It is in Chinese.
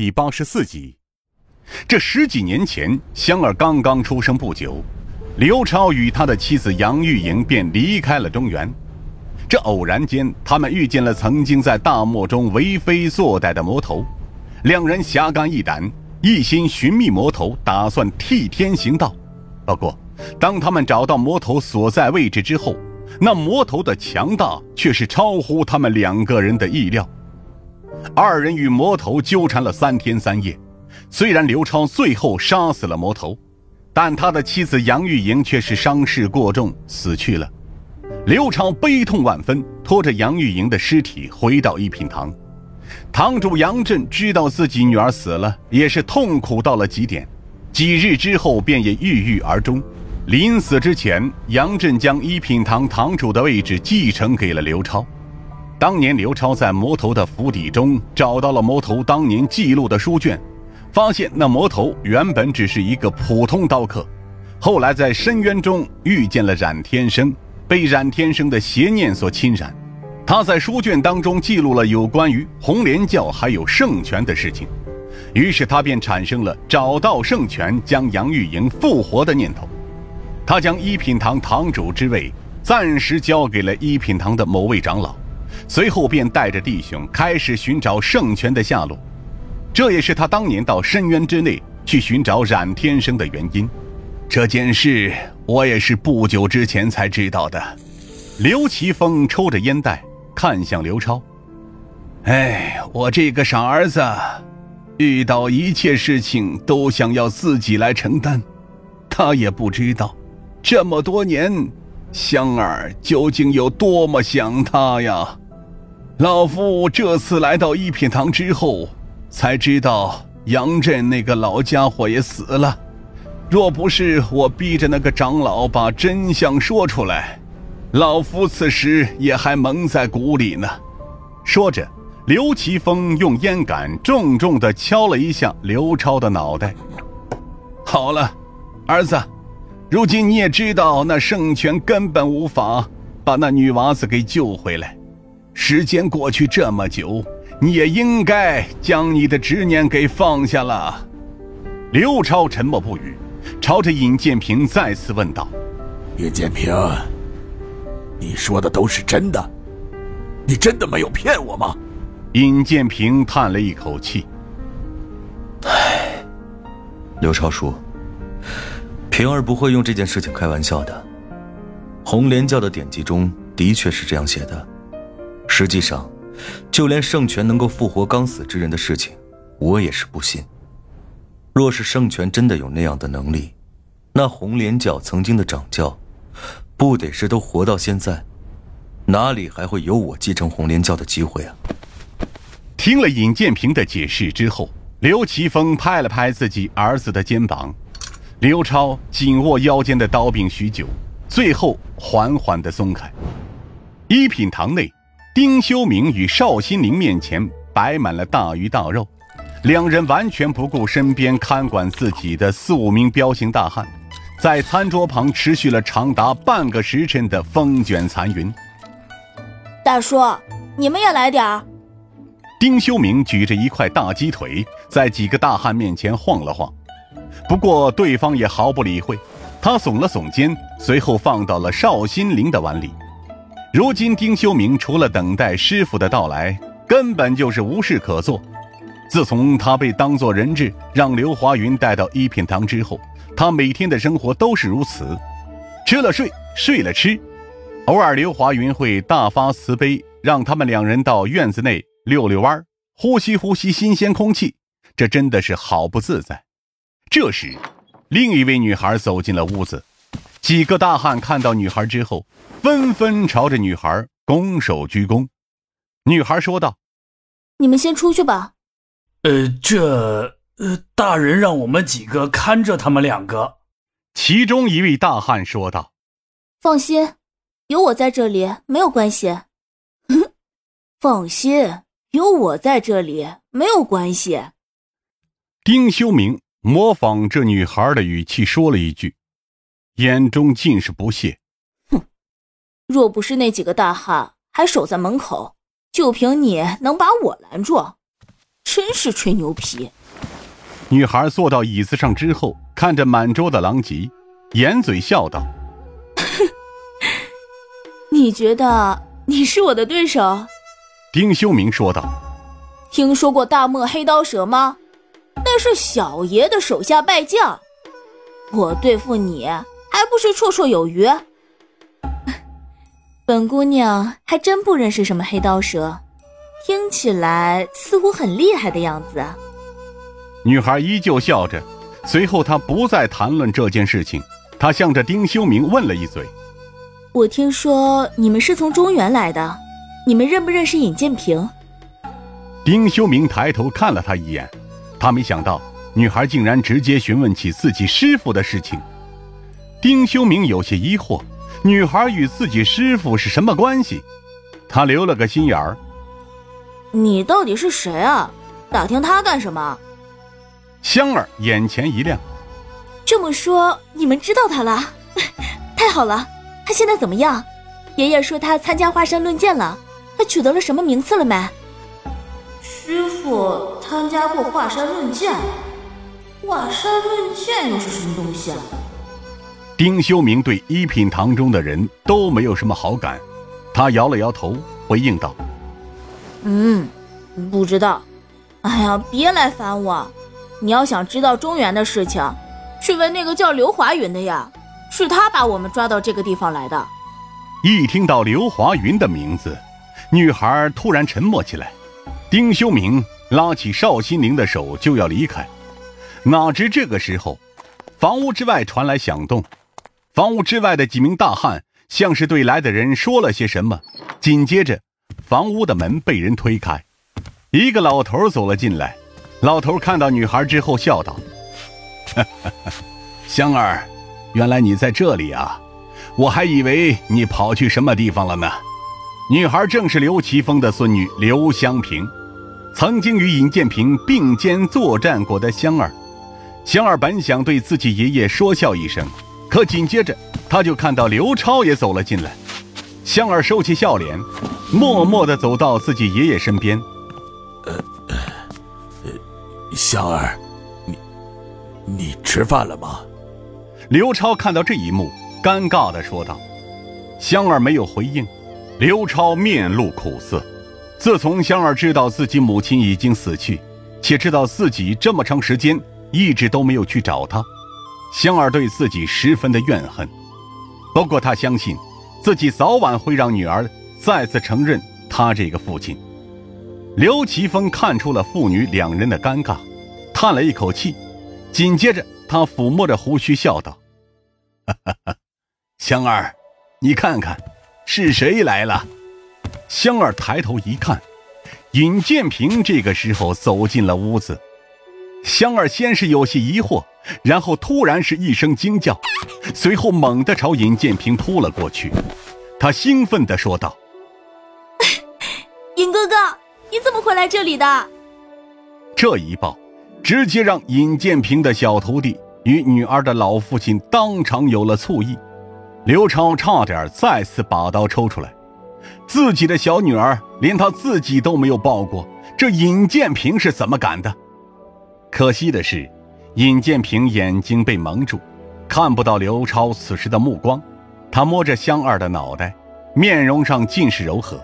第八十四集。这十几年前，香儿刚刚出生不久，刘超与他的妻子杨玉莹便离开了中原。这偶然间，他们遇见了曾经在大漠中为非作歹的魔头，两人侠肝义胆，一心寻觅魔头，打算替天行道。不过，当他们找到魔头所在位置之后，那魔头的强大却是超乎他们两个人的意料。二人与魔头纠缠了三天三夜，虽然刘超最后杀死了魔头，但他的妻子杨玉莹却是伤势过重死去了。刘超悲痛万分，拖着杨玉莹的尸体回到一品堂。堂主杨震知道自己女儿死了，也是痛苦到了极点，几日之后便也郁郁而终。临死之前，杨震将一品堂堂主的位置继承给了刘超。当年刘超在魔头的府邸中找到了魔头当年记录的书卷，发现那魔头原本只是一个普通刀客，后来在深渊中遇见了冉天生，被冉天生的邪念所侵染。他在书卷当中记录了有关于红莲教还有圣泉的事情，于是他便产生了找到圣泉将杨玉莹复活的念头。他将一品堂堂主之位暂时交给了一品堂的某位长老，随后便带着弟兄开始寻找圣泉的下落。这也是他当年到深渊之内去寻找冉天生的原因。这件事我也是不久之前才知道的。刘奇峰抽着烟袋，看向刘超：“哎，我这个傻儿子，遇到一切事情都想要自己来承担，他也不知道。”这么多年，香儿究竟有多么想他呀？老夫这次来到一品堂之后，才知道杨震那个老家伙也死了。若不是我逼着那个长老把真相说出来，老夫此时也还蒙在鼓里呢。说着，刘奇峰用烟杆重重的敲了一下刘超的脑袋。好了，儿子。如今你也知道，那圣泉根本无法把那女娃子给救回来。时间过去这么久，你也应该将你的执念给放下了。刘超沉默不语，朝着尹建平再次问道：“尹建平，你说的都是真的？你真的没有骗我吗？”尹建平叹了一口气：“唉，刘超叔。”平儿不会用这件事情开玩笑的。红莲教的典籍中的确是这样写的。实际上，就连圣泉能够复活刚死之人的事情，我也是不信。若是圣泉真的有那样的能力，那红莲教曾经的掌教，不得是都活到现在？哪里还会有我继承红莲教的机会啊？听了尹建平的解释之后，刘奇峰拍了拍自己儿子的肩膀。刘超紧握腰间的刀柄许久，最后缓缓的松开。一品堂内，丁修明与邵心凌面前摆满了大鱼大肉，两人完全不顾身边看管自己的四五名彪形大汉，在餐桌旁持续了长达半个时辰的风卷残云。大叔，你们也来点儿。丁修明举着一块大鸡腿，在几个大汉面前晃了晃。不过对方也毫不理会，他耸了耸肩，随后放到了邵心凌的碗里。如今丁修明除了等待师傅的到来，根本就是无事可做。自从他被当作人质让刘华云带到一品堂之后，他每天的生活都是如此：吃了睡，睡了吃。偶尔刘华云会大发慈悲，让他们两人到院子内溜溜弯呼吸呼吸新鲜空气，这真的是好不自在。这时，另一位女孩走进了屋子。几个大汉看到女孩之后，纷纷朝着女孩拱手鞠躬。女孩说道：“你们先出去吧。”“呃，这……呃，大人让我们几个看着他们两个。”其中一位大汉说道：“放心，有我在这里，没有关系。放心，有我在这里，没有关系。”丁修明。模仿这女孩的语气说了一句，眼中尽是不屑。哼，若不是那几个大汉还守在门口，就凭你能把我拦住？真是吹牛皮。女孩坐到椅子上之后，看着满桌的狼藉，掩嘴笑道：“你觉得你是我的对手？”丁修明说道：“听说过大漠黑刀蛇吗？那是小爷的手下败将，我对付你还不是绰绰有余？本姑娘还真不认识什么黑刀蛇，听起来似乎很厉害的样子。”女孩依旧笑着，随后她不再谈论这件事情，她向着丁修明问了一嘴：“我听说你们是从中原来的。”你们认不认识尹建平？丁修明抬头看了她一眼，他没想到女孩竟然直接询问起自己师傅的事情。丁修明有些疑惑，女孩与自己师傅是什么关系？他留了个心眼儿。你到底是谁啊？打听他干什么？香儿眼前一亮。这么说，你们知道他了？太好了！他现在怎么样？爷爷说他参加华山论剑了。他取得了什么名次了没？师傅参加过华山论剑，华山论剑又是什么东西啊？丁修明对一品堂中的人都没有什么好感，他摇了摇头，回应道：“嗯，不知道。哎呀，别来烦我！你要想知道中原的事情，去问那个叫刘华云的呀，是他把我们抓到这个地方来的。”一听到刘华云的名字。女孩突然沉默起来，丁修明拉起邵心凌的手就要离开，哪知这个时候，房屋之外传来响动，房屋之外的几名大汉像是对来的人说了些什么，紧接着，房屋的门被人推开，一个老头走了进来，老头看到女孩之后笑道：“ 香儿，原来你在这里啊，我还以为你跑去什么地方了呢。”女孩正是刘奇峰的孙女刘香平，曾经与尹建平并肩作战过的香儿。香儿本想对自己爷爷说笑一声，可紧接着，他就看到刘超也走了进来。香儿收起笑脸，默默地走到自己爷爷身边。呃，香儿，你你吃饭了吗？刘超看到这一幕，尴尬地说道。香儿没有回应。刘超面露苦涩。自从香儿知道自己母亲已经死去，且知道自己这么长时间一直都没有去找她，香儿对自己十分的怨恨。不过她相信，自己早晚会让女儿再次承认她这个父亲。刘奇峰看出了父女两人的尴尬，叹了一口气，紧接着他抚摸着胡须笑道：“，香儿，你看看。”是谁来了？香儿抬头一看，尹建平这个时候走进了屋子。香儿先是有些疑惑，然后突然是一声惊叫，随后猛地朝尹建平扑了过去。他兴奋地说道：“ 尹哥哥，你怎么会来这里的？”这一抱，直接让尹建平的小徒弟与女儿的老父亲当场有了醋意。刘超差点再次把刀抽出来，自己的小女儿连他自己都没有抱过，这尹建平是怎么敢的？可惜的是，尹建平眼睛被蒙住，看不到刘超此时的目光。他摸着香儿的脑袋，面容上尽是柔和。